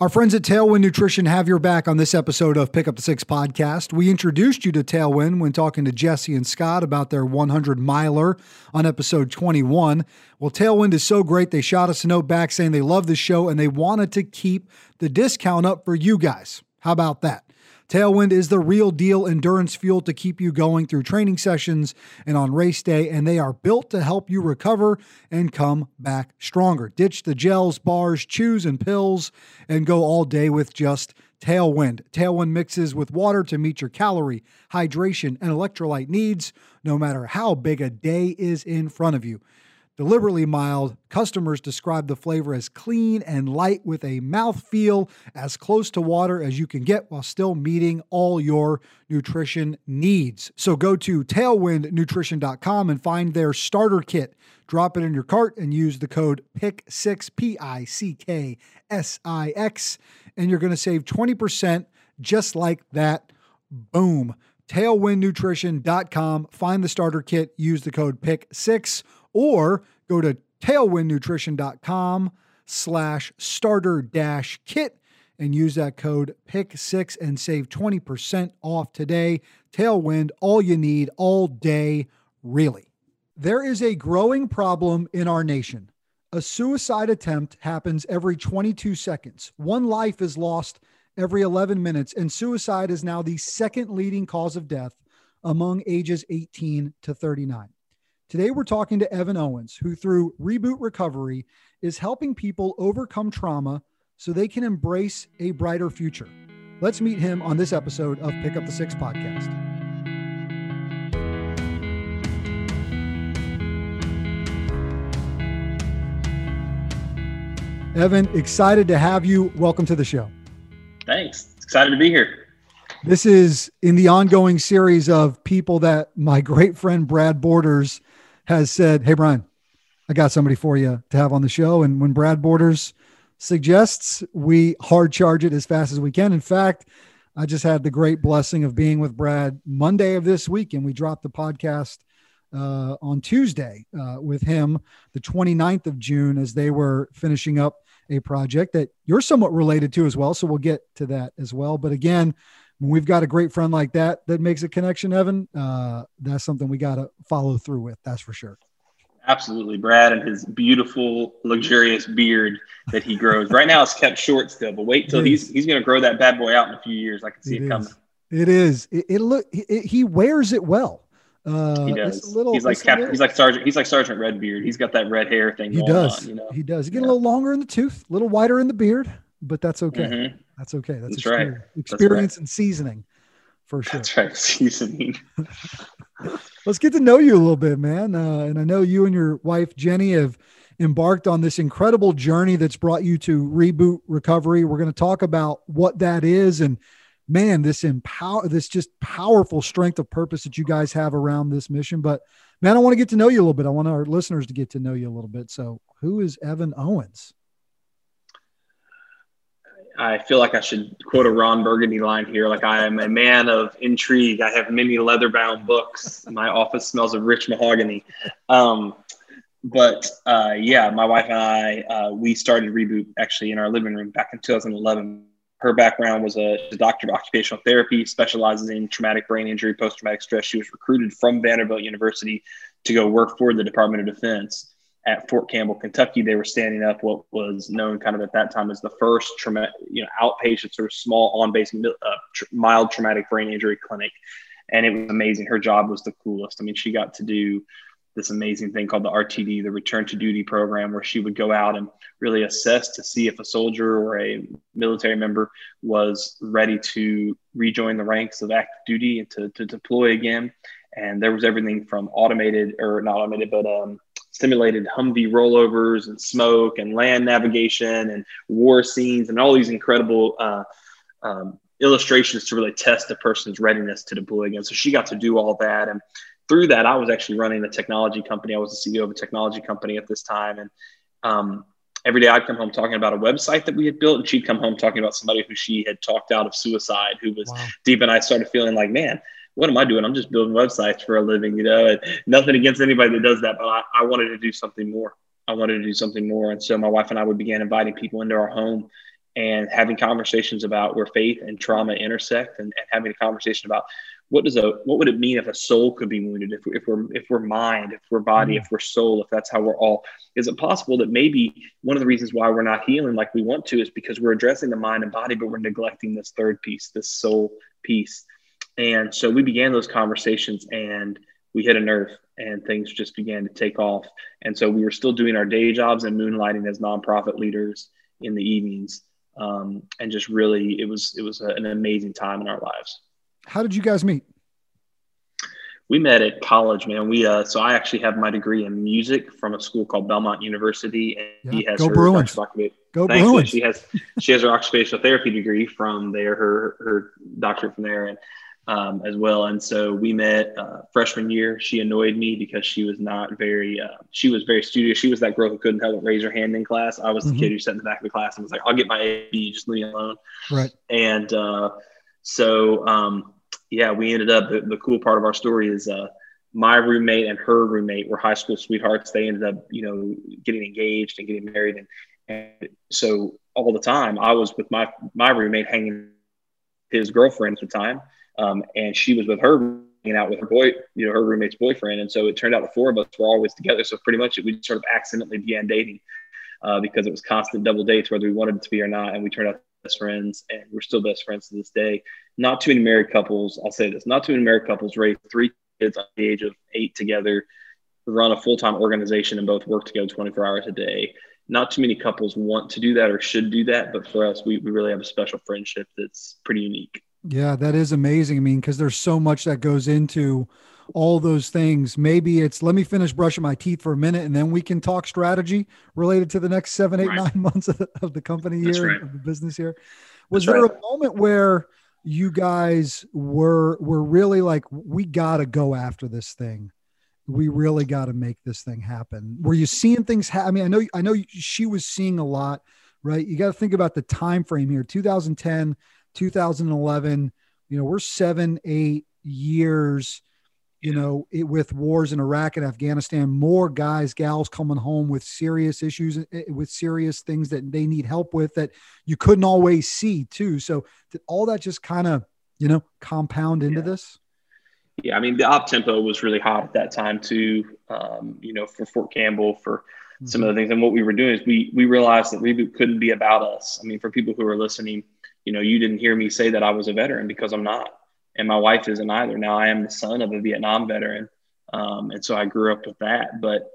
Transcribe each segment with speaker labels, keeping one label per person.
Speaker 1: Our friends at Tailwind Nutrition have your back on this episode of Pick Up the Six podcast. We introduced you to Tailwind when talking to Jesse and Scott about their 100 miler on episode 21. Well, Tailwind is so great, they shot us a note back saying they love the show and they wanted to keep the discount up for you guys. How about that? Tailwind is the real deal endurance fuel to keep you going through training sessions and on race day, and they are built to help you recover and come back stronger. Ditch the gels, bars, chews, and pills, and go all day with just Tailwind. Tailwind mixes with water to meet your calorie, hydration, and electrolyte needs, no matter how big a day is in front of you. Deliberately mild, customers describe the flavor as clean and light with a mouthfeel as close to water as you can get while still meeting all your nutrition needs. So go to tailwindnutrition.com and find their starter kit. Drop it in your cart and use the code PICK6, P I C K S I X, and you're going to save 20% just like that. Boom. Tailwindnutrition.com. Find the starter kit, use the code PICK6 or go to tailwindnutrition.com slash starter dash kit and use that code pick6 and save 20% off today. Tailwind all you need all day really. There is a growing problem in our nation. A suicide attempt happens every 22 seconds. One life is lost every 11 minutes and suicide is now the second leading cause of death among ages 18 to 39 Today, we're talking to Evan Owens, who through Reboot Recovery is helping people overcome trauma so they can embrace a brighter future. Let's meet him on this episode of Pick Up the Six podcast. Evan, excited to have you. Welcome to the show.
Speaker 2: Thanks. Excited to be here.
Speaker 1: This is in the ongoing series of people that my great friend Brad Borders has said, Hey, Brian, I got somebody for you to have on the show. And when Brad Borders suggests, we hard charge it as fast as we can. In fact, I just had the great blessing of being with Brad Monday of this week, and we dropped the podcast uh, on Tuesday uh, with him, the 29th of June, as they were finishing up a project that you're somewhat related to as well. So we'll get to that as well. But again, when we've got a great friend like that that makes a connection, Evan, uh, that's something we got to follow through with. That's for sure.
Speaker 2: Absolutely, Brad, and his beautiful, luxurious beard that he grows. right now, it's kept short still, but wait till he's he's going to grow that bad boy out in a few years. I can see it, it coming.
Speaker 1: It is. It, it look. It, he wears it well.
Speaker 2: Uh, he does. Little, he's like Cap, he's like Sergeant. He's like Sergeant Redbeard. He's got that red hair thing.
Speaker 1: He does. On, you know? He does. He get yeah. a little longer in the tooth, a little wider in the beard, but that's okay. Mm-hmm. That's okay. That's, That's experience, right. experience right. and seasoning for sure.
Speaker 2: That's right. Seasoning.
Speaker 1: Let's get to know you a little bit, man. Uh, and I know you and your wife, Jenny, have embarked on this incredible journey that's brought you to Reboot Recovery. We're going to talk about what that is and man, this empower this just powerful strength of purpose that you guys have around this mission. But man, I want to get to know you a little bit. I want our listeners to get to know you a little bit. So who is Evan Owens?
Speaker 2: I feel like I should quote a Ron Burgundy line here. Like I am a man of intrigue. I have many leather-bound books. My office smells of rich mahogany. Um, but uh, yeah, my wife and I, uh, we started Reboot actually in our living room back in 2011. Her background was a, a doctor of occupational therapy, specializes in traumatic brain injury, post-traumatic stress. She was recruited from Vanderbilt University to go work for the Department of Defense at Fort Campbell, Kentucky, they were standing up what was known kind of at that time as the first trauma, you know, outpatient sort of small on-base uh, tr- mild traumatic brain injury clinic. And it was amazing. Her job was the coolest. I mean, she got to do this amazing thing called the RTD, the Return to Duty program, where she would go out and really assess to see if a soldier or a military member was ready to rejoin the ranks of active duty and to, to deploy again. And there was everything from automated or not automated, but um, simulated Humvee rollovers and smoke and land navigation and war scenes and all these incredible uh, um, illustrations to really test a person's readiness to deploy again. So she got to do all that. And through that, I was actually running a technology company. I was the CEO of a technology company at this time. And um, every day I'd come home talking about a website that we had built, and she'd come home talking about somebody who she had talked out of suicide, who was wow. deep. And I started feeling like, man, what am I doing? I'm just building websites for a living, you know, and nothing against anybody that does that, but I, I wanted to do something more. I wanted to do something more. And so my wife and I would began inviting people into our home and having conversations about where faith and trauma intersect and, and having a conversation about what does a what would it mean if a soul could be wounded if, if we're if we're mind if we're body if mm. we're soul if that's how we're all is it possible that maybe one of the reasons why we're not healing like we want to is because we're addressing the mind and body but we're neglecting this third piece this soul piece and so we began those conversations and we hit a nerve and things just began to take off and so we were still doing our day jobs and moonlighting as nonprofit leaders in the evenings um, and just really it was it was a, an amazing time in our lives
Speaker 1: how did you guys meet?
Speaker 2: We met at college, man. We uh, so I actually have my degree in music from a school called Belmont University, and yeah. he has
Speaker 1: Go
Speaker 2: her
Speaker 1: Bruins. Go Bruins.
Speaker 2: She has she has her occupational therapy degree from there, her her doctorate from there, and um, as well. And so we met uh, freshman year. She annoyed me because she was not very, uh, she was very studious. She was that girl who couldn't help but raise her hand in class. I was the mm-hmm. kid who sat in the back of the class and was like, I'll get my A, B, just leave me alone.
Speaker 1: Right.
Speaker 2: And uh, so um, yeah, we ended up the, the cool part of our story is uh, my roommate and her roommate were high school sweethearts. They ended up, you know, getting engaged and getting married, and, and so all the time I was with my my roommate hanging his girlfriend at the time, um, and she was with her hanging out with her boy, you know, her roommate's boyfriend, and so it turned out the four of us were always together. So pretty much we sort of accidentally began dating uh, because it was constant double dates whether we wanted it to be or not, and we turned out best friends, and we're still best friends to this day. Not too many married couples. I'll say this: not too many married couples raise three kids at the age of eight together, run a full time organization, and both work together 24 hours a day. Not too many couples want to do that or should do that, but for us, we, we really have a special friendship that's pretty unique.
Speaker 1: Yeah, that is amazing. I mean, because there's so much that goes into all those things. Maybe it's let me finish brushing my teeth for a minute and then we can talk strategy related to the next seven, eight, right. nine months of the, of the company year, right. of the business year. Was That's there right. a moment where you guys were were really like, we got to go after this thing? We really got to make this thing happen. Were you seeing things? Ha- I mean, I know, I know she was seeing a lot, right? You got to think about the time frame here: 2010, 2011. You know, we're seven, eight years you know, it, with wars in Iraq and Afghanistan, more guys, gals coming home with serious issues, eh, eh, with serious things that they need help with that you couldn't always see too. So did all that just kind of, you know, compound into
Speaker 2: yeah.
Speaker 1: this?
Speaker 2: Yeah, I mean, the op tempo was really hot at that time too. Um, you know, for Fort Campbell, for mm-hmm. some of the things, and what we were doing is we we realized that reboot couldn't be about us. I mean, for people who are listening, you know, you didn't hear me say that I was a veteran because I'm not and my wife isn't either. Now I am the son of a Vietnam veteran, um, and so I grew up with that. But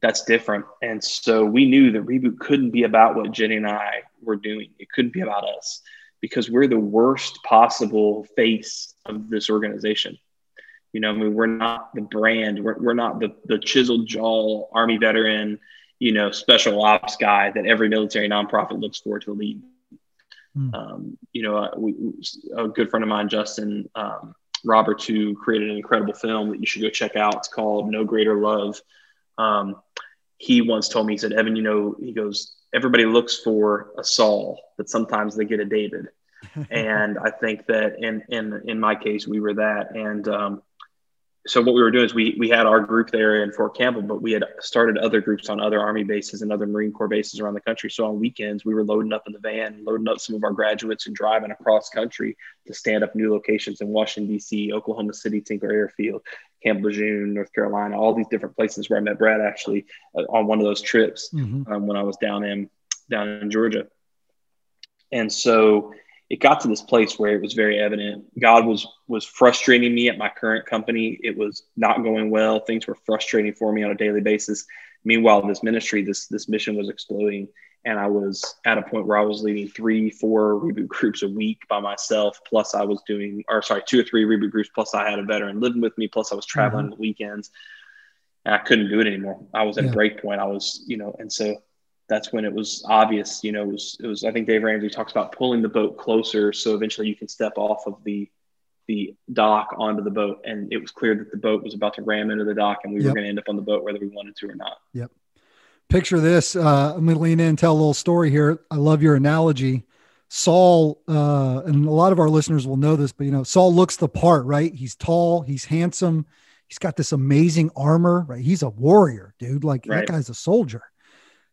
Speaker 2: that's different, and so we knew that reboot couldn't be about what Jenny and I were doing. It couldn't be about us because we're the worst possible face of this organization. You know, I mean, we're not the brand. We're, we're not the the chiseled jaw Army veteran, you know, special ops guy that every military nonprofit looks for to lead Mm. Um, you know, uh, we, a good friend of mine, Justin um, Roberts, who created an incredible film that you should go check out. It's called No Greater Love. Um, he once told me, he said, Evan, you know, he goes, everybody looks for a Saul, but sometimes they get a David. and I think that in, in, in my case, we were that. And, um, so what we were doing is we we had our group there in Fort Campbell, but we had started other groups on other Army bases and other Marine Corps bases around the country. So on weekends, we were loading up in the van, loading up some of our graduates, and driving across country to stand up new locations in Washington D.C., Oklahoma City, Tinker Airfield, Camp Lejeune, North Carolina, all these different places where I met Brad actually uh, on one of those trips mm-hmm. um, when I was down in down in Georgia. And so it got to this place where it was very evident God was was frustrating me at my current company. It was not going well. Things were frustrating for me on a daily basis. Meanwhile, this ministry, this this mission was exploding, and I was at a point where I was leading three, four reboot groups a week by myself. Plus, I was doing, or sorry, two or three reboot groups. Plus, I had a veteran living with me. Plus, I was traveling mm-hmm. weekends, and I couldn't do it anymore. I was at yeah. a break point. I was, you know, and so that's when it was obvious. You know, it was it was. I think Dave Ramsey talks about pulling the boat closer, so eventually you can step off of the the dock onto the boat, and it was clear that the boat was about to ram into the dock, and we yep. were going to end up on the boat whether we wanted to or not.
Speaker 1: Yep. Picture this. Uh, I'm going to lean in and tell a little story here. I love your analogy. Saul, uh, and a lot of our listeners will know this, but you know, Saul looks the part, right? He's tall, he's handsome, he's got this amazing armor, right? He's a warrior, dude. Like right. that guy's a soldier.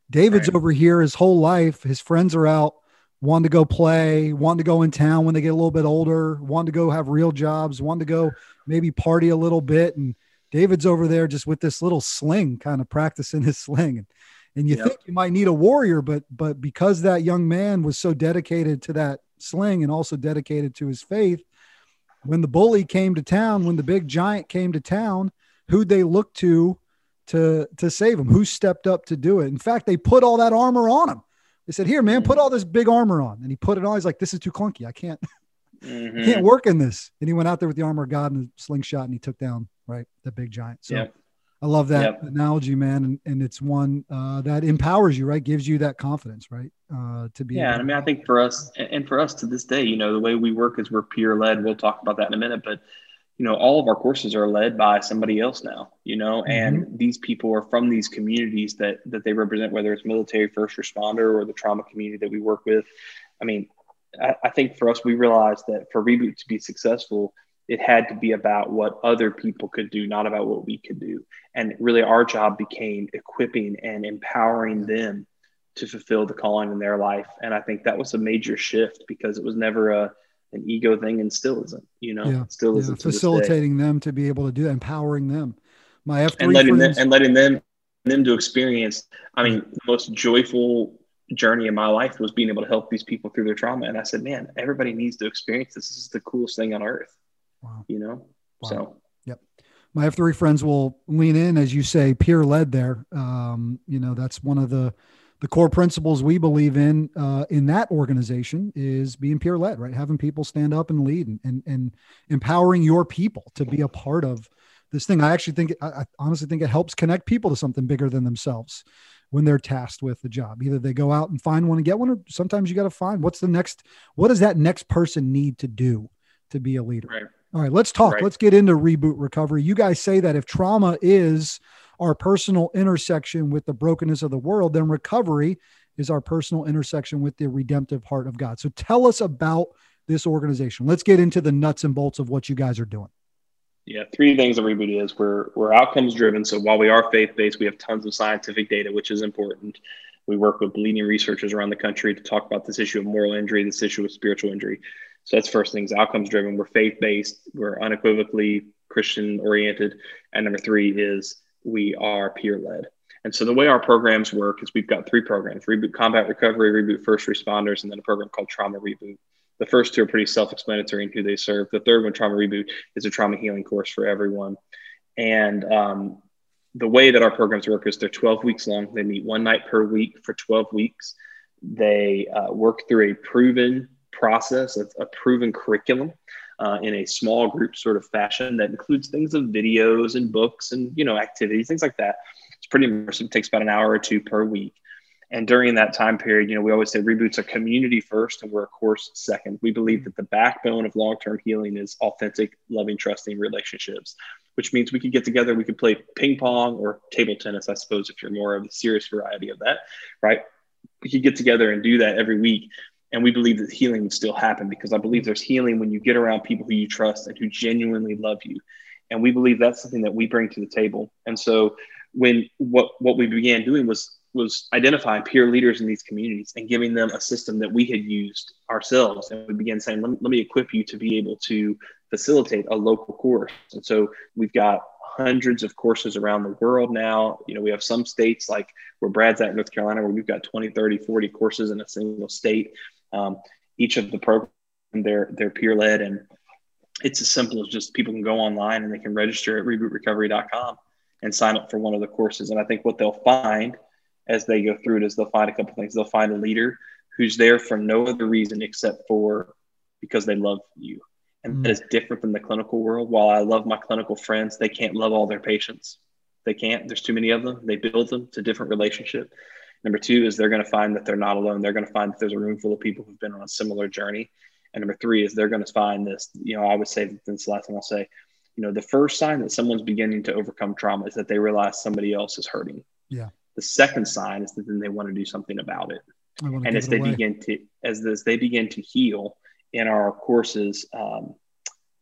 Speaker 1: David's right. over here his whole life. His friends are out wanting to go play, wanting to go in town when they get a little bit older, wanting to go have real jobs, wanting to go maybe party a little bit. And David's over there just with this little sling, kind of practicing his sling. And, and you yep. think you might need a warrior, but but because that young man was so dedicated to that sling and also dedicated to his faith, when the bully came to town, when the big giant came to town, who'd they look to to to save him? Who stepped up to do it? In fact, they put all that armor on him they said, "Here, man, put all this big armor on." And he put it on. He's like, "This is too clunky. I can't, mm-hmm. can't work in this." And he went out there with the armor of God and a slingshot, and he took down right the big giant. So yep. I love that yep. analogy, man, and, and it's one uh, that empowers you, right? Gives you that confidence, right? Uh, to be.
Speaker 2: Yeah, I mean, I think for us, and for us to this day, you know, the way we work is we're peer led. We'll talk about that in a minute, but you know all of our courses are led by somebody else now you know and mm-hmm. these people are from these communities that that they represent whether it's military first responder or the trauma community that we work with. I mean I, I think for us we realized that for reboot to be successful it had to be about what other people could do not about what we could do. And really our job became equipping and empowering them to fulfill the calling in their life. And i think that was a major shift because it was never a an ego thing and still isn't, you know, yeah. still isn't.
Speaker 1: Facilitating them to be able to do that, empowering them. My F3
Speaker 2: and letting friends, them, and letting them them to experience. I mean, the most joyful journey in my life was being able to help these people through their trauma. And I said, man, everybody needs to experience this. This is the coolest thing on earth. Wow. You know? Wow. So
Speaker 1: yep. My F3 friends will lean in, as you say, peer led there. Um, you know, that's one of the the core principles we believe in uh, in that organization is being peer led, right? Having people stand up and lead and, and, and empowering your people to be a part of this thing. I actually think, I, I honestly think it helps connect people to something bigger than themselves when they're tasked with the job. Either they go out and find one and get one, or sometimes you got to find what's the next, what does that next person need to do to be a leader? Right. All right, let's talk. Right. Let's get into reboot recovery. You guys say that if trauma is our personal intersection with the brokenness of the world, then recovery is our personal intersection with the redemptive heart of God. So tell us about this organization. Let's get into the nuts and bolts of what you guys are doing.
Speaker 2: Yeah, three things that Reboot is. We're we're outcomes driven. So while we are faith based, we have tons of scientific data, which is important. We work with leading researchers around the country to talk about this issue of moral injury, this issue of spiritual injury. So that's first things, outcomes driven. We're faith based. We're unequivocally Christian oriented. And number three is we are peer led. And so the way our programs work is we've got three programs Reboot Combat Recovery, Reboot First Responders, and then a program called Trauma Reboot. The first two are pretty self explanatory in who they serve. The third one, Trauma Reboot, is a trauma healing course for everyone. And um, the way that our programs work is they're 12 weeks long. They meet one night per week for 12 weeks. They uh, work through a proven process, a, a proven curriculum uh, in a small group sort of fashion that includes things of videos and books and you know activities, things like that. It's pretty immersive. It takes about an hour or two per week. And during that time period, you know, we always say reboots are community first and we're a course second. We believe that the backbone of long-term healing is authentic, loving, trusting relationships, which means we could get together, we could play ping pong or table tennis, I suppose, if you're more of the serious variety of that, right? We could get together and do that every week and we believe that healing would still happen because I believe there's healing when you get around people who you trust and who genuinely love you. And we believe that's something that we bring to the table. And so when what what we began doing was was identifying peer leaders in these communities and giving them a system that we had used ourselves. And we began saying, let, let me equip you to be able to facilitate a local course. And so we've got hundreds of courses around the world now. You know, we have some states like where Brad's at in North Carolina, where we've got 20, 30, 40 courses in a single state. Um, each of the program, they're, they're peer led and it's as simple as just people can go online and they can register at rebootrecovery.com and sign up for one of the courses. And I think what they'll find as they go through it is they'll find a couple things. They'll find a leader who's there for no other reason except for because they love you. And mm. that is different than the clinical world. While I love my clinical friends, they can't love all their patients. They can't. There's too many of them. They build them to different relationship. Number two is they're going to find that they're not alone. They're going to find that there's a room full of people who've been on a similar journey. And number three is they're going to find this, you know, I would say this last thing I'll say, you know, the first sign that someone's beginning to overcome trauma is that they realize somebody else is hurting.
Speaker 1: Yeah.
Speaker 2: The second sign is that then they want to do something about it. And as they away. begin to, as, as they begin to heal in our courses, um,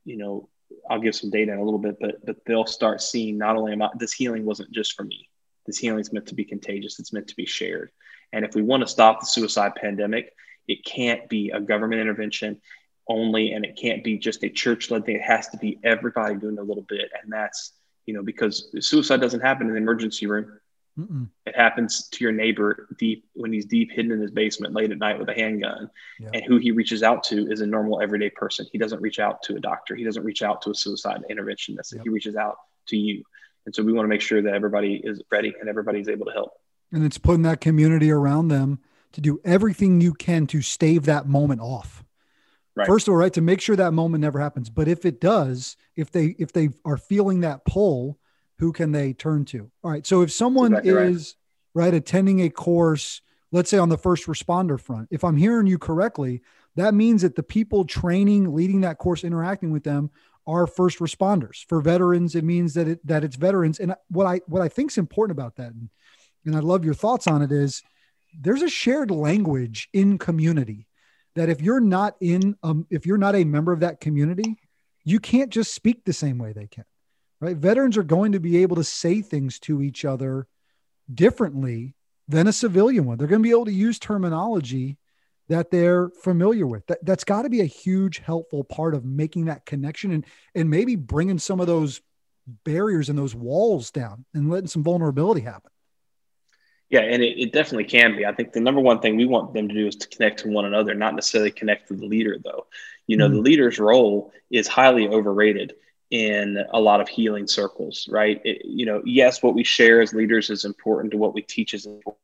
Speaker 2: you know, I'll give some data in a little bit, but but they'll start seeing not only am I, this healing wasn't just for me this healing is meant to be contagious. It's meant to be shared. And if we want to stop the suicide pandemic, it can't be a government intervention only, and it can't be just a church led thing. It has to be everybody doing a little bit, and that's you know because suicide doesn't happen in the emergency room. Mm-mm. It happens to your neighbor deep when he's deep hidden in his basement late at night with a handgun. Yeah. And who he reaches out to is a normal everyday person. He doesn't reach out to a doctor. He doesn't reach out to a suicide interventionist. He reaches out to you. And so we want to make sure that everybody is ready and everybody's able to help.
Speaker 1: And it's putting that community around them to do everything you can to stave that moment off. Right. First of all, right, to make sure that moment never happens. But if it does, if they if they are feeling that pull, who can they turn to? All right. So if someone exactly is right. right attending a course, let's say on the first responder front, if I'm hearing you correctly, that means that the people training, leading that course, interacting with them are first responders. For veterans, it means that it that it's veterans. And what I what I think is important about that, and, and I love your thoughts on it, is there's a shared language in community that if you're not in um, if you're not a member of that community, you can't just speak the same way they can. Right? Veterans are going to be able to say things to each other differently than a civilian one. They're going to be able to use terminology that they're familiar with. That, that's got to be a huge helpful part of making that connection and and maybe bringing some of those barriers and those walls down and letting some vulnerability happen.
Speaker 2: Yeah, and it, it, definitely can be. I think the number one thing we want them to do is to connect to one another, not necessarily connect to the leader, though. You know, mm-hmm. the leader's role is highly overrated in a lot of healing circles, right? It, you know, yes, what we share as leaders is important to what we teach is important.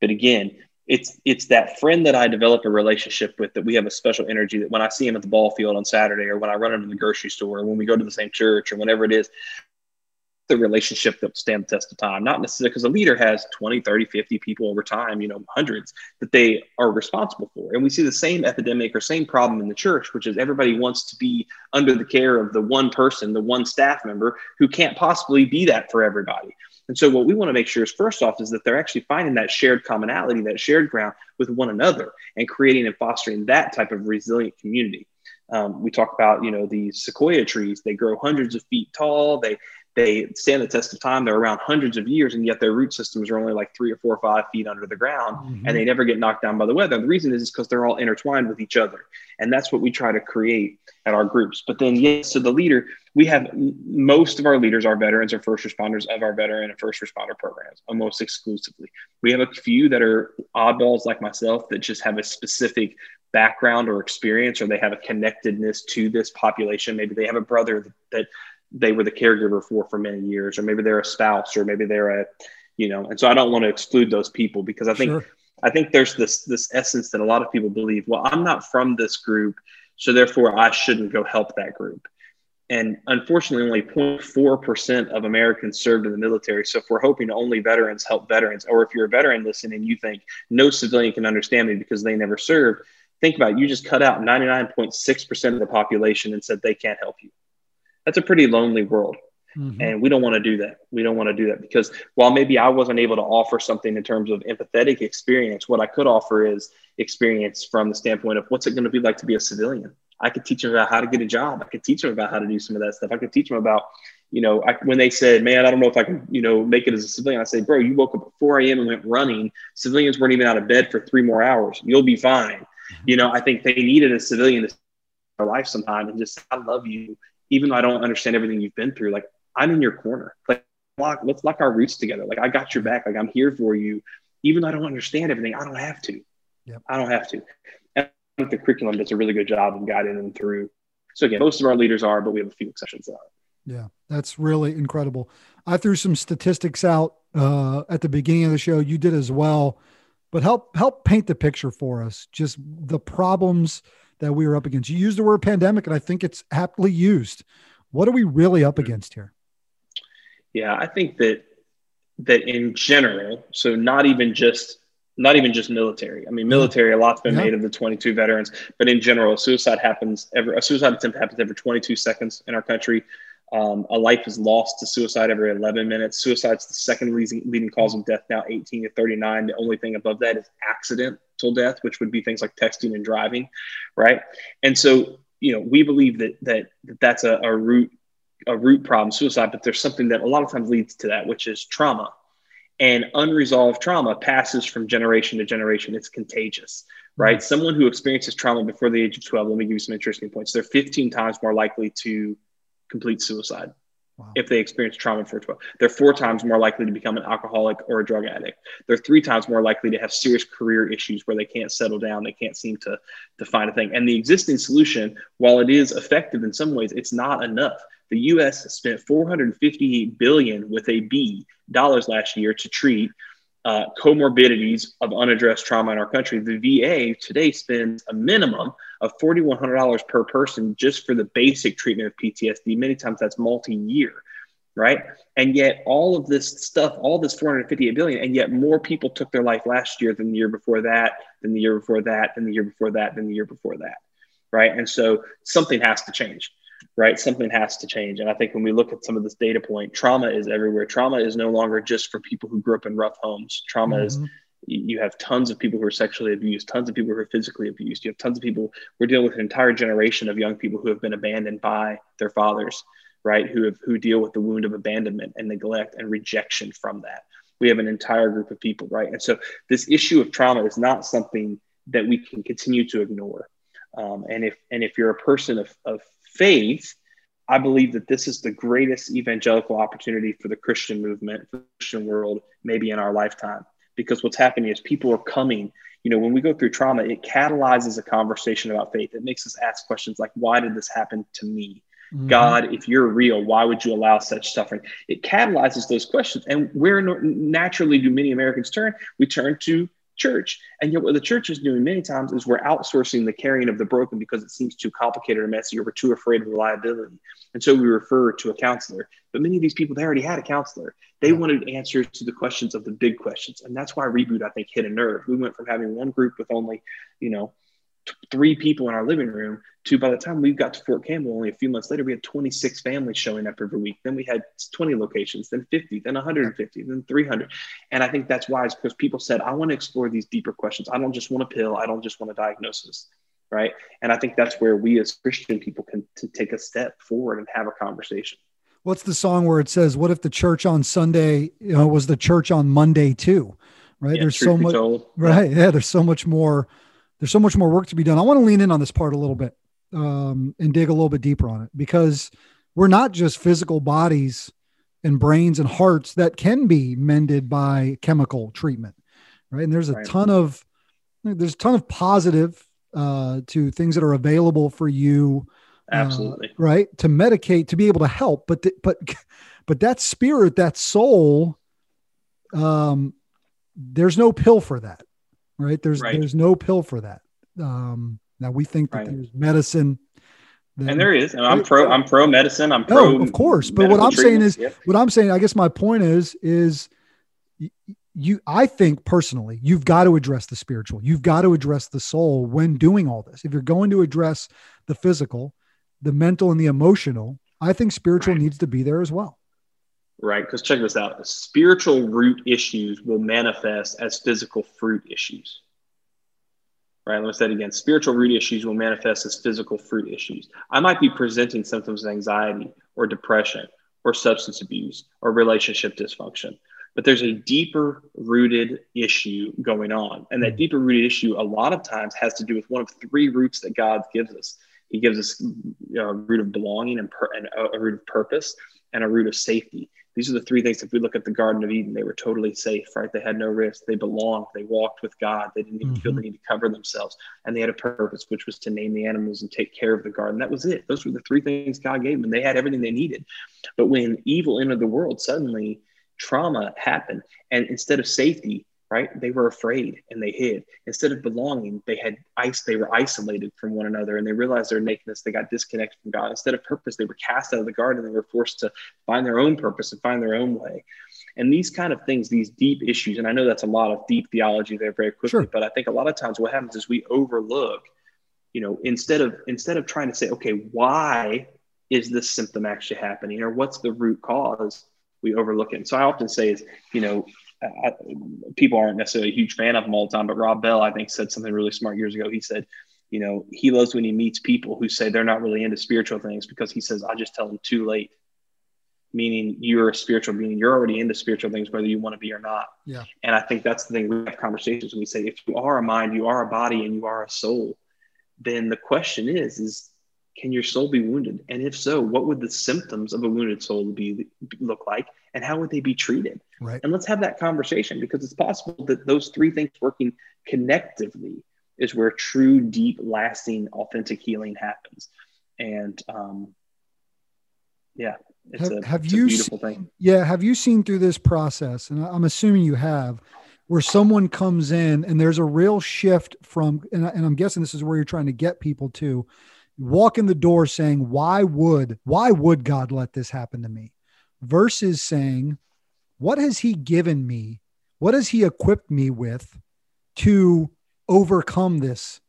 Speaker 2: But again, it's it's that friend that I develop a relationship with that we have a special energy that when I see him at the ball field on Saturday or when I run into the grocery store or when we go to the same church or whatever it is, the relationship that will stand the test of time. Not necessarily because a leader has 20, 30, 50 people over time, you know, hundreds that they are responsible for. And we see the same epidemic or same problem in the church, which is everybody wants to be under the care of the one person, the one staff member who can't possibly be that for everybody. And so what we want to make sure is first off is that they're actually finding that shared commonality, that shared ground with one another and creating and fostering that type of resilient community. Um, we talk about, you know, these sequoia trees, they grow hundreds of feet tall. They, they stand the test of time. They're around hundreds of years, and yet their root systems are only like three or four or five feet under the ground, mm-hmm. and they never get knocked down by the weather. And the reason is because they're all intertwined with each other, and that's what we try to create at our groups. But then, yes, so the leader, we have most of our leaders are veterans or first responders of our veteran and first responder programs, almost exclusively. We have a few that are oddballs like myself that just have a specific background or experience, or they have a connectedness to this population. Maybe they have a brother that they were the caregiver for for many years, or maybe they're a spouse, or maybe they're a, you know. And so I don't want to exclude those people because I think sure. I think there's this this essence that a lot of people believe. Well, I'm not from this group, so therefore I shouldn't go help that group. And unfortunately, only 0.4% of Americans served in the military. So if we're hoping only veterans help veterans, or if you're a veteran listening and you think no civilian can understand me because they never served, think about it. You just cut out 99.6% of the population and said they can't help you that's a pretty lonely world. Mm-hmm. And we don't want to do that. We don't want to do that because while maybe I wasn't able to offer something in terms of empathetic experience, what I could offer is experience from the standpoint of what's it going to be like to be a civilian. I could teach them about how to get a job. I could teach them about how to do some of that stuff. I could teach them about, you know, I, when they said, man, I don't know if I can, you know, make it as a civilian. I say, bro, you woke up at 4 a.m. and went running. Civilians weren't even out of bed for three more hours. You'll be fine. Mm-hmm. You know, I think they needed a civilian to their life sometime and just, I love you even though I don't understand everything you've been through, like I'm in your corner. Like lock, let's lock our roots together. Like I got your back. Like I'm here for you. Even though I don't understand everything, I don't have to. Yep. I don't have to. And I think the curriculum does a really good job of guiding them through. So again, most of our leaders are, but we have a few exceptions that
Speaker 1: Yeah, that's really incredible. I threw some statistics out uh, at the beginning of the show. You did as well, but help help paint the picture for us. Just the problems that we are up against. You used the word pandemic, and I think it's aptly used. What are we really up against here?
Speaker 2: Yeah, I think that that in general, so not even just not even just military. I mean, military, a lot's been yeah. made of the 22 veterans, but in general, suicide happens every a suicide attempt happens every 22 seconds in our country. Um, a life is lost to suicide every 11 minutes. Suicide's the second leading, leading cause of death now, 18 to 39. The only thing above that is accidental death, which would be things like texting and driving, right? And so, you know, we believe that that, that that's a, a root a root problem, suicide, but there's something that a lot of times leads to that, which is trauma. And unresolved trauma passes from generation to generation. It's contagious, right? Mm-hmm. Someone who experiences trauma before the age of 12, let me give you some interesting points. They're 15 times more likely to complete suicide if they experience trauma before 12. They're four times more likely to become an alcoholic or a drug addict. They're three times more likely to have serious career issues where they can't settle down, they can't seem to, to find a thing. And the existing solution, while it is effective in some ways, it's not enough. The U.S. spent 458 billion with a B dollars last year to treat uh, comorbidities of unaddressed trauma in our country. The VA today spends a minimum of $4,100 per person just for the basic treatment of PTSD. Many times that's multi-year, right? And yet all of this stuff, all this 458 billion, and yet more people took their life last year than the year before that, than the year before that, than the year before that, than the year before that, right? And so something has to change right? Something has to change. And I think when we look at some of this data point, trauma is everywhere. Trauma is no longer just for people who grew up in rough homes. Trauma mm-hmm. is you have tons of people who are sexually abused, tons of people who are physically abused. You have tons of people. We're dealing with an entire generation of young people who have been abandoned by their fathers, right? Who have who deal with the wound of abandonment and neglect and rejection from that. We have an entire group of people, right? And so this issue of trauma is not something that we can continue to ignore. Um, and if and if you're a person of, of faith, I believe that this is the greatest evangelical opportunity for the Christian movement, for the Christian world, maybe in our lifetime. Because what's happening is people are coming. You know, when we go through trauma, it catalyzes a conversation about faith. It makes us ask questions like, why did this happen to me? Mm-hmm. God, if you're real, why would you allow such suffering? It catalyzes those questions. And where naturally do many Americans turn? We turn to church. And yet, what the church is doing many times is we're outsourcing the caring of the broken because it seems too complicated or messy, or we're too afraid of liability, And so we refer to a counselor. But many of these people, they already had a counselor. They wanted answers to the questions of the big questions. And that's why Reboot, I think, hit a nerve. We went from having one group with only, you know, three people in our living room to by the time we got to Fort Campbell, only a few months later, we had 26 families showing up every week. Then we had 20 locations, then 50, then 150, then 300. And I think that's wise because people said, I want to explore these deeper questions. I don't just want a pill. I don't just want a diagnosis. Right. And I think that's where we as Christian people can to take a step forward and have a conversation.
Speaker 1: What's the song where it says, What if the church on Sunday, you know, was the church on Monday too? Right. Yeah, there's so much, right. Yeah. There's so much more there's so much more work to be done. I want to lean in on this part a little bit um, and dig a little bit deeper on it because we're not just physical bodies and brains and hearts that can be mended by chemical treatment, right? And there's a right. ton of there's a ton of positive uh, to things that are available for you,
Speaker 2: absolutely, uh,
Speaker 1: right? To medicate to be able to help, but th- but but that spirit, that soul, um, there's no pill for that right? There's right. there's no pill for that. Um, now we think that right. there's medicine.
Speaker 2: That, and there is, and I'm pro. I'm pro medicine. I'm pro.
Speaker 1: No, of course, but what I'm saying is, yep. what I'm saying, I guess my point is, is you. I think personally, you've got to address the spiritual. You've got to address the soul when doing all this. If you're going to address the physical, the mental, and the emotional, I think spiritual right. needs to be there as well
Speaker 2: right? Because check this out spiritual root issues will manifest as physical fruit issues. Right, let me say it again. Spiritual root issues will manifest as physical fruit issues. I might be presenting symptoms of anxiety or depression or substance abuse or relationship dysfunction, but there's a deeper rooted issue going on. And that hmm. deeper rooted issue, a lot of times, has to do with one of three roots that God gives us. He gives us a root of belonging and, per- and a root of purpose and a root of safety. These are the three things. If we look at the Garden of Eden, they were totally safe, right? They had no risk. They belonged. They walked with God. They didn't even mm-hmm. feel the need to cover themselves. And they had a purpose, which was to name the animals and take care of the garden. That was it. Those were the three things God gave them. They had everything they needed. But when evil entered the world, suddenly trauma happened. And instead of safety, right? They were afraid and they hid. Instead of belonging, they had ice, they were isolated from one another and they realized their nakedness. They got disconnected from God. Instead of purpose, they were cast out of the garden. They were forced to find their own purpose and find their own way. And these kind of things, these deep issues, and I know that's a lot of deep theology there very quickly, sure. but I think a lot of times what happens is we overlook, you know, instead of instead of trying to say, okay, why is this symptom actually happening or what's the root cause? We overlook it. And so I often say is, you know, I, people aren't necessarily a huge fan of him all the time, but Rob Bell, I think, said something really smart years ago. He said, you know, he loves when he meets people who say they're not really into spiritual things because he says, I just tell them too late. meaning you're a spiritual being. You're already into spiritual things, whether you want to be or not.
Speaker 1: Yeah.
Speaker 2: And I think that's the thing. We have conversations and we say, if you are a mind, you are a body, and you are a soul, then the question is, is can your soul be wounded? And if so, what would the symptoms of a wounded soul be look like, and how would they be treated?
Speaker 1: Right.
Speaker 2: And let's have that conversation because it's possible that those three things working connectively is where true, deep, lasting, authentic healing happens. And um, yeah, it's
Speaker 1: have,
Speaker 2: a,
Speaker 1: have
Speaker 2: it's
Speaker 1: you
Speaker 2: a beautiful
Speaker 1: seen,
Speaker 2: thing.
Speaker 1: Yeah, have you seen through this process? And I'm assuming you have, where someone comes in and there's a real shift from, and, and I'm guessing this is where you're trying to get people to walk in the door saying, "Why would why would God let this happen to me?" Versus saying, "What has He given me? What has He equipped me with to overcome this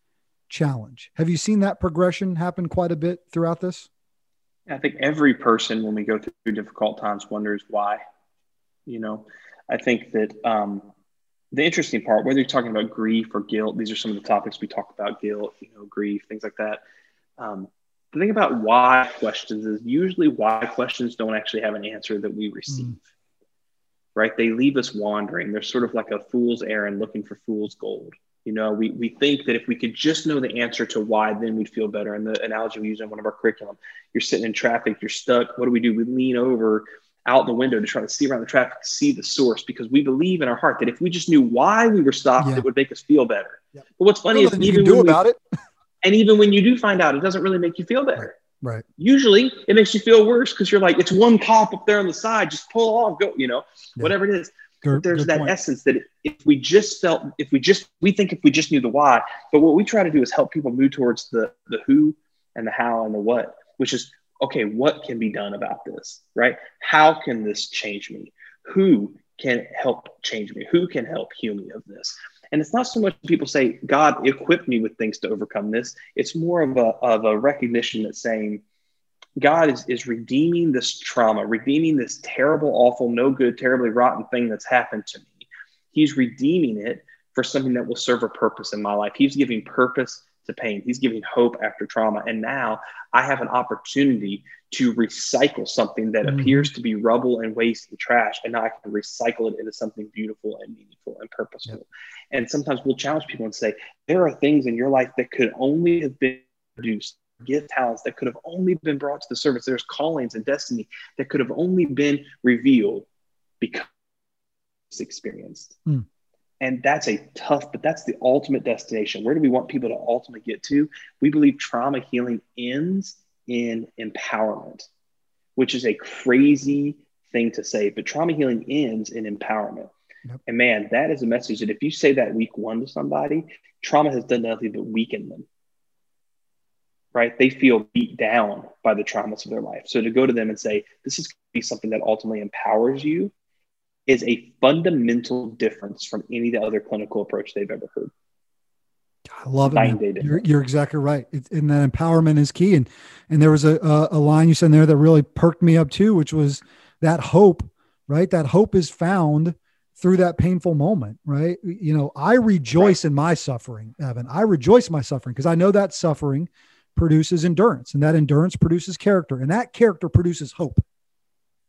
Speaker 1: challenge?" Have you seen that progression happen quite a bit throughout this?
Speaker 2: I think every person, when we go through difficult times, wonders why. You know, I think that um, the interesting part, whether you're talking about grief or guilt, these are some of the topics we talk about: guilt, you know, grief, things like that. Um, the thing about why questions is usually why questions don't actually have an answer that we receive. Mm. Right? They leave us wandering. They're sort of like a fool's errand looking for fool's gold. You know, we, we think that if we could just know the answer to why, then we'd feel better. And the analogy we use in one of our curriculum, you're sitting in traffic, you're stuck. What do we do? We lean over out the window to try to see around the traffic, see the source, because we believe in our heart that if we just knew why we were stopped, yeah. it would make us feel better. Yeah. But what's funny is even
Speaker 1: do about
Speaker 2: we,
Speaker 1: it.
Speaker 2: And even when you do find out, it doesn't really make you feel better.
Speaker 1: Right. right.
Speaker 2: Usually, it makes you feel worse because you're like, it's one cop up there on the side. Just pull off, go. You know, yeah. whatever it is. Good, there's that point. essence that if we just felt, if we just, we think if we just knew the why, but what we try to do is help people move towards the the who and the how and the what, which is okay. What can be done about this, right? How can this change me? Who can help change me? Who can help heal me of this? And it's not so much people say, God equipped me with things to overcome this. It's more of a, of a recognition that saying, God is, is redeeming this trauma, redeeming this terrible, awful, no good, terribly rotten thing that's happened to me. He's redeeming it for something that will serve a purpose in my life. He's giving purpose to pain. He's giving hope after trauma. And now I have an opportunity to recycle something that mm-hmm. appears to be rubble and waste and trash. And now I can recycle it into something beautiful and meaningful and purposeful. Yep. And sometimes we'll challenge people and say, there are things in your life that could only have been produced gift talents that could have only been brought to the service. There's callings and destiny that could have only been revealed because it's experienced. Mm. And that's a tough, but that's the ultimate destination. Where do we want people to ultimately get to? We believe trauma healing ends in empowerment, which is a crazy thing to say, but trauma healing ends in empowerment. Yep. And man, that is a message that if you say that week one to somebody, trauma has done nothing but weaken them right? They feel beat down by the traumas of their life. So to go to them and say, this is going to be something that ultimately empowers you is a fundamental difference from any the other clinical approach they've ever heard.
Speaker 1: I love it. You're, you're, exactly right. It, and that empowerment is key. And and there was a, a, a line you said there that really perked me up too, which was that hope, right? That hope is found through that painful moment, right? You know, I rejoice right. in my suffering, Evan. I rejoice in my suffering because I know that suffering produces endurance, and that endurance produces character, and that character produces hope.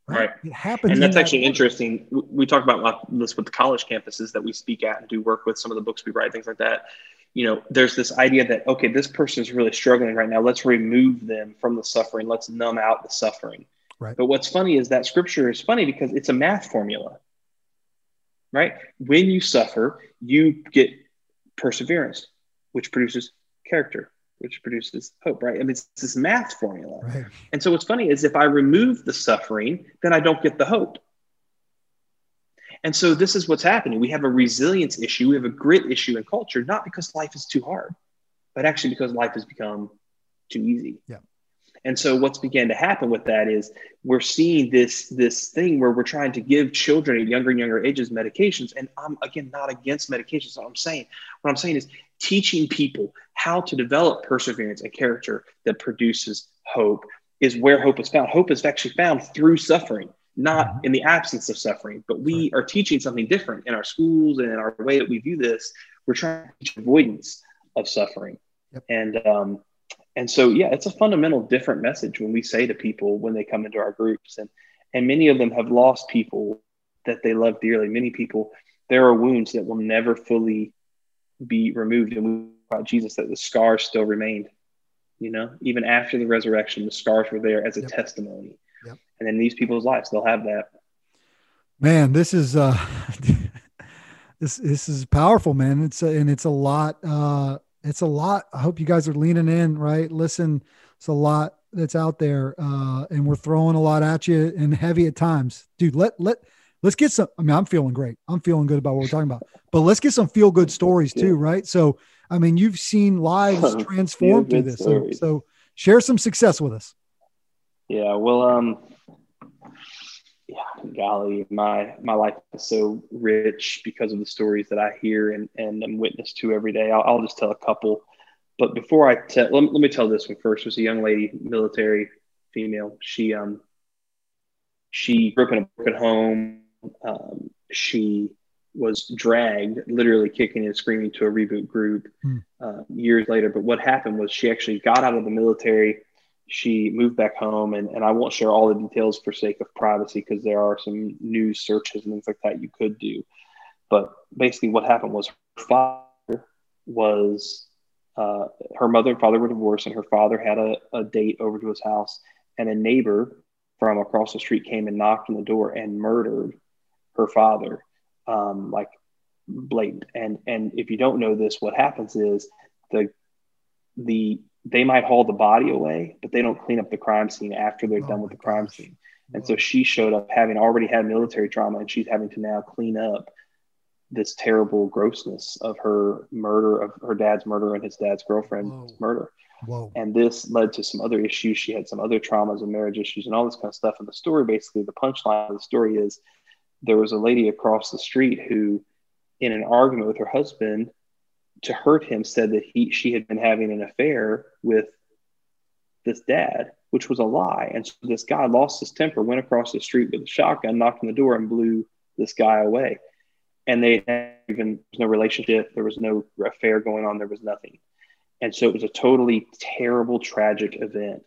Speaker 2: Right. right.
Speaker 1: It happens.
Speaker 2: And that's actually that interesting. We talk about this with the college campuses that we speak at and do work with some of the books we write, things like that. You know, there's this idea that, okay, this person is really struggling right now. Let's remove them from the suffering. Let's numb out the suffering.
Speaker 1: Right.
Speaker 2: But what's funny is that scripture is funny because it's a math formula. Right. When you suffer, you get perseverance, which produces character which produces hope, right? I mean, it's this math formula.
Speaker 1: Right.
Speaker 2: And so what's funny is if I remove the suffering, then I don't get the hope. And so this is what's happening. We have a resilience issue, we have a grit issue in culture, not because life is too hard, but actually because life has become too easy.
Speaker 1: Yeah.
Speaker 2: And so what's began to happen with that is we're seeing this this thing where we're trying to give children at younger and younger ages medications. And I'm again not against medications. What I'm saying, what I'm saying is teaching people how to develop perseverance and character that produces hope is where hope is found. Hope is actually found through suffering, not mm-hmm. in the absence of suffering. But we are teaching something different in our schools and in our way that we view this. We're trying to teach avoidance of suffering. Yep. And um, and so yeah, it's a fundamental different message when we say to people when they come into our groups and And many of them have lost people that they love dearly. Many people, there are wounds that will never fully be removed. And we about Jesus that the scars still remained. You know, even after the resurrection, the scars were there as a yep. testimony. Yep. And then these people's lives, they'll have that.
Speaker 1: Man, this is uh this this is powerful, man. It's a, and it's a lot uh it's a lot. I hope you guys are leaning in, right? Listen, it's a lot that's out there, uh, and we're throwing a lot at you and heavy at times, dude. Let let let's get some. I mean, I'm feeling great. I'm feeling good about what we're talking about, but let's get some feel good stories too, right? So, I mean, you've seen lives transformed through this, so, so share some success with us.
Speaker 2: Yeah, well, um, yeah, golly, my my life is so rich because of the stories that I hear and and am witness to every day. I'll, I'll just tell a couple, but before I tell, let, let me tell this one first. It was a young lady, military female. She um she grew up in a broken home. Um, she was dragged, literally kicking and screaming, to a reboot group uh, years later. But what happened was she actually got out of the military she moved back home and, and i won't share all the details for sake of privacy because there are some news searches and things like that you could do. But basically what happened was her father was uh, her mother and father were divorced and her father had a, a date over to his house and a neighbor from across the street came and knocked on the door and murdered her father um, like blatant. And and if you don't know this what happens is the the they might haul the body away, but they don't clean up the crime scene after they're oh done with the crime gosh. scene. And so she showed up having already had military trauma, and she's having to now clean up this terrible grossness of her murder, of her dad's murder and his dad's girlfriend's Whoa. murder. Whoa. And this led to some other issues. She had some other traumas and marriage issues and all this kind of stuff. And the story basically, the punchline of the story is there was a lady across the street who, in an argument with her husband, to hurt him said that he she had been having an affair with this dad, which was a lie. And so this guy lost his temper, went across the street with a shotgun, knocked on the door, and blew this guy away. And they had even there was no relationship, there was no affair going on, there was nothing. And so it was a totally terrible, tragic event.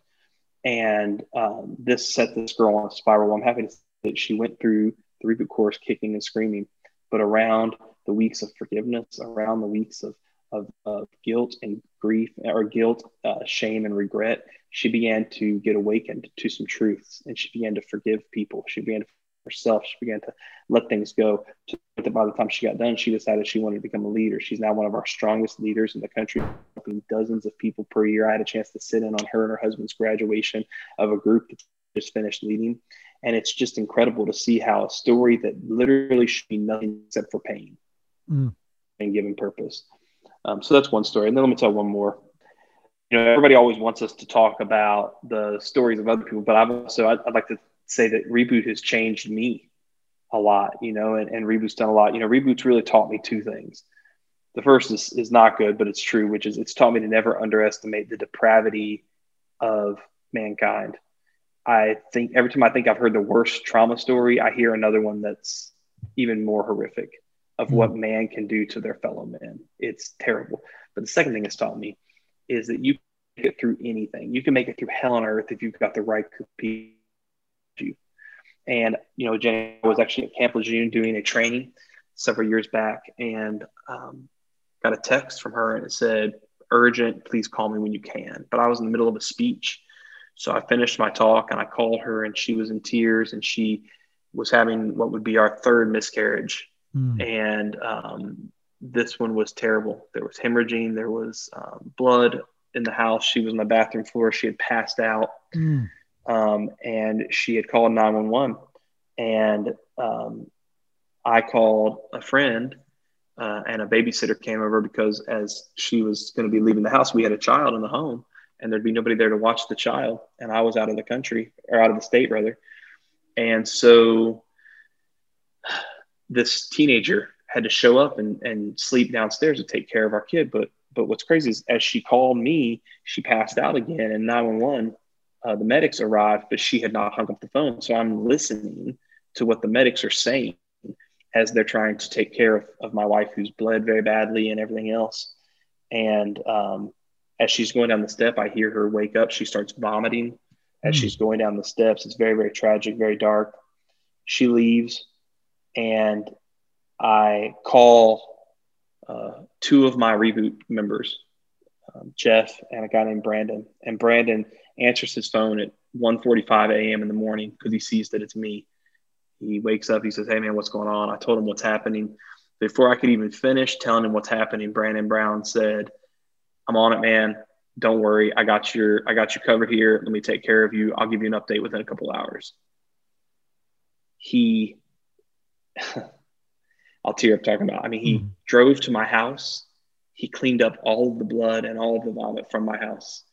Speaker 2: And um, this set this girl on a spiral. I'm happy to say that she went through the reboot course kicking and screaming, but around the weeks of forgiveness, around the weeks of of, of guilt and grief or guilt, uh, shame and regret, she began to get awakened to some truths and she began to forgive people. She began to herself. She began to let things go. By the time she got done, she decided she wanted to become a leader. She's now one of our strongest leaders in the country, helping dozens of people per year. I had a chance to sit in on her and her husband's graduation of a group that just finished leading. And it's just incredible to see how a story that literally should be nothing except for pain mm. and given purpose um, so that's one story. And then let me tell one more. You know, everybody always wants us to talk about the stories of other people, but I've also, I'd, I'd like to say that Reboot has changed me a lot, you know, and, and Reboot's done a lot. You know, Reboot's really taught me two things. The first is, is not good, but it's true, which is it's taught me to never underestimate the depravity of mankind. I think every time I think I've heard the worst trauma story, I hear another one that's even more horrific of what hmm. man can do to their fellow man. It's terrible. But the second thing it's taught me is that you can get through anything. You can make it through hell on earth if you've got the right people. And you know, Jenny was actually at Camp Lejeune doing a training several years back, and um, got a text from her, and it said, "Urgent, please call me when you can." But I was in the middle of a speech, so I finished my talk, and I called her, and she was in tears, and she was having what would be our third miscarriage Mm. And um, this one was terrible. There was hemorrhaging, there was um, blood in the house. She was on the bathroom floor. She had passed out. Mm. Um, and she had called 911. And um, I called a friend, uh, and a babysitter came over because as she was going to be leaving the house, we had a child in the home, and there'd be nobody there to watch the child. And I was out of the country, or out of the state, rather. And so this teenager had to show up and, and sleep downstairs to take care of our kid. But but what's crazy is as she called me, she passed out again, and 911, uh, the medics arrived, but she had not hung up the phone. So I'm listening to what the medics are saying as they're trying to take care of, of my wife who's bled very badly and everything else. And um, as she's going down the step, I hear her wake up. She starts vomiting as mm. she's going down the steps. It's very, very tragic, very dark. She leaves, and I call uh, two of my reboot members, um, Jeff and a guy named Brandon. And Brandon answers his phone at 1:45 a.m. in the morning because he sees that it's me. He wakes up. He says, "Hey man, what's going on?" I told him what's happening. Before I could even finish telling him what's happening, Brandon Brown said, "I'm on it, man. Don't worry. I got your I got you covered here. Let me take care of you. I'll give you an update within a couple hours." He, I'll tear up talking about. I mean, he mm drove to my house. He cleaned up all of the blood and all of the vomit from my house.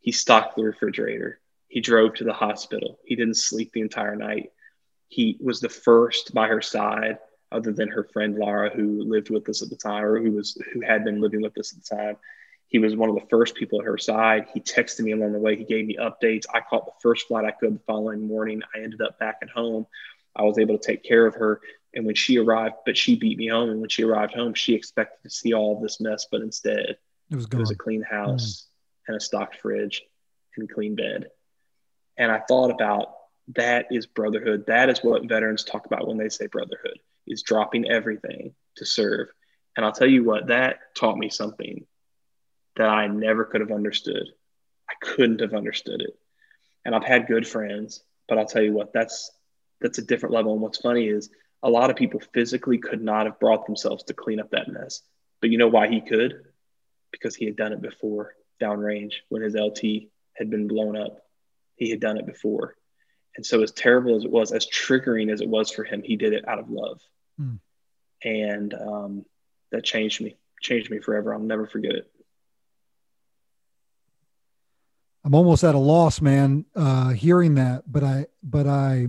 Speaker 2: He stocked the refrigerator. He drove to the hospital. He didn't sleep the entire night. He was the first by her side other than her friend Laura, who lived with us at the time, or who was who had been living with us at the time. He was one of the first people at her side. He texted me along the way. He gave me updates. I caught the first flight I could the following morning. I ended up back at home. I was able to take care of her. And when she arrived, but she beat me home. And when she arrived home, she expected to see all of this mess, but instead, it was, it was a clean house mm. and a stocked fridge and clean bed. And I thought about that is brotherhood. That is what veterans talk about when they say brotherhood is dropping everything to serve. And I'll tell you what, that taught me something that I never could have understood. I couldn't have understood it. And I've had good friends, but I'll tell you what, that's that's a different level. And what's funny is a lot of people physically could not have brought themselves to clean up that mess. But you know why he could? Because he had done it before downrange when his LT had been blown up. He had done it before. And so, as terrible as it was, as triggering as it was for him, he did it out of love. Mm. And um, that changed me, changed me forever. I'll never forget it.
Speaker 1: I'm almost at a loss, man, uh, hearing that, but I, but I,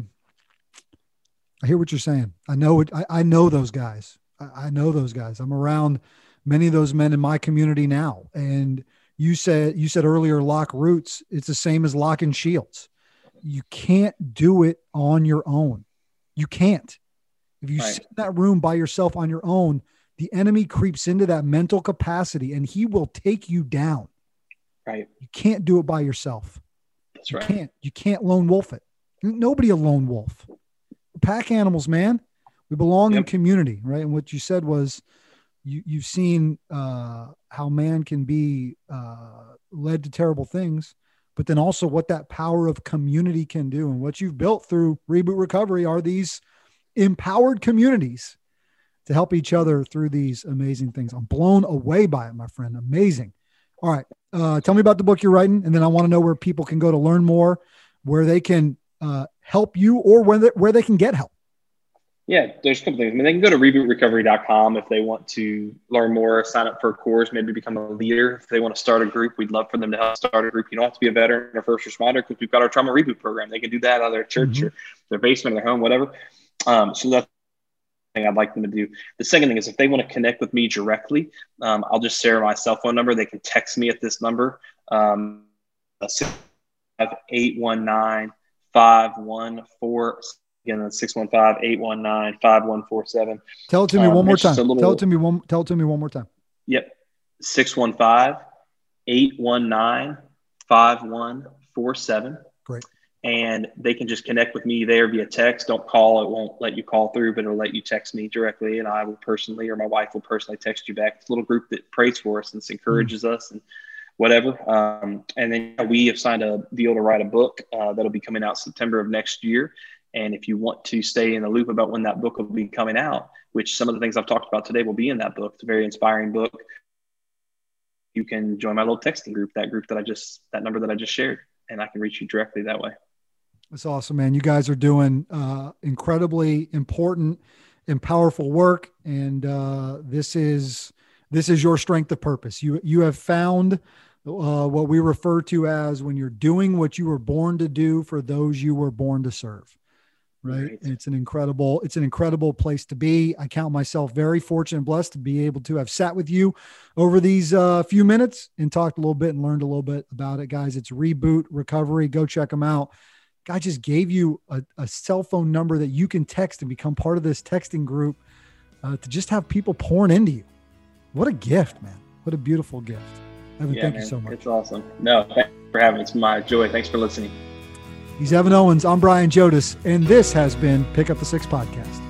Speaker 1: I hear what you're saying. I know it. I, I know those guys. I, I know those guys. I'm around many of those men in my community now. And you said, you said earlier, lock roots. It's the same as locking shields you can't do it on your own. You can't. If you right. sit in that room by yourself on your own, the enemy creeps into that mental capacity and he will take you down.
Speaker 2: Right.
Speaker 1: You can't do it by yourself.
Speaker 2: That's right.
Speaker 1: You can't. You can't lone wolf it. Nobody a lone wolf. Pack animals, man. We belong yep. in community, right? And what you said was you you've seen uh, how man can be uh, led to terrible things but then also what that power of community can do. And what you've built through Reboot Recovery are these empowered communities to help each other through these amazing things. I'm blown away by it, my friend. Amazing. All right. Uh, tell me about the book you're writing. And then I want to know where people can go to learn more, where they can uh, help you or where they, where they can get help.
Speaker 2: Yeah, there's a couple things. I mean, they can go to rebootrecovery.com if they want to learn more, sign up for a course, maybe become a leader. If they want to start a group, we'd love for them to help start a group. You don't have to be a veteran or first responder because we've got our trauma reboot program. They can do that out of their church mm-hmm. or their basement or their home, whatever. Um, so that's thing I'd like them to do. The second thing is if they want to connect with me directly, um, I'll just share my cell phone number. They can text me at this number, um, 819 514 Again, that's 615-819-5147.
Speaker 1: Tell it to me um, one more time. Little, tell it to me one tell it to me one more time.
Speaker 2: Yep. 615-819-5147.
Speaker 1: Great.
Speaker 2: And they can just connect with me there via text. Don't call. It won't let you call through, but it'll let you text me directly. And I will personally, or my wife will personally text you back. It's a little group that prays for us and encourages mm-hmm. us and whatever. Um, and then we have signed a deal to write a book uh, that'll be coming out September of next year. And if you want to stay in the loop about when that book will be coming out, which some of the things I've talked about today will be in that book, it's a very inspiring book. You can join my little texting group, that group that I just, that number that I just shared, and I can reach you directly that way.
Speaker 1: That's awesome, man. You guys are doing uh, incredibly important and powerful work, and uh, this is this is your strength of purpose. You you have found uh, what we refer to as when you're doing what you were born to do for those you were born to serve right? right. It's an incredible, it's an incredible place to be. I count myself very fortunate and blessed to be able to have sat with you over these uh, few minutes and talked a little bit and learned a little bit about it, guys. It's Reboot Recovery. Go check them out. Guy just gave you a, a cell phone number that you can text and become part of this texting group uh, to just have people pouring into you. What a gift, man! What a beautiful gift. Evan, yeah, thank man, you so much.
Speaker 2: It's awesome. No, thanks for having me. It's my joy. Thanks for listening.
Speaker 1: He's Evan Owens. I'm Brian Jodis, and this has been Pick Up the Six Podcast.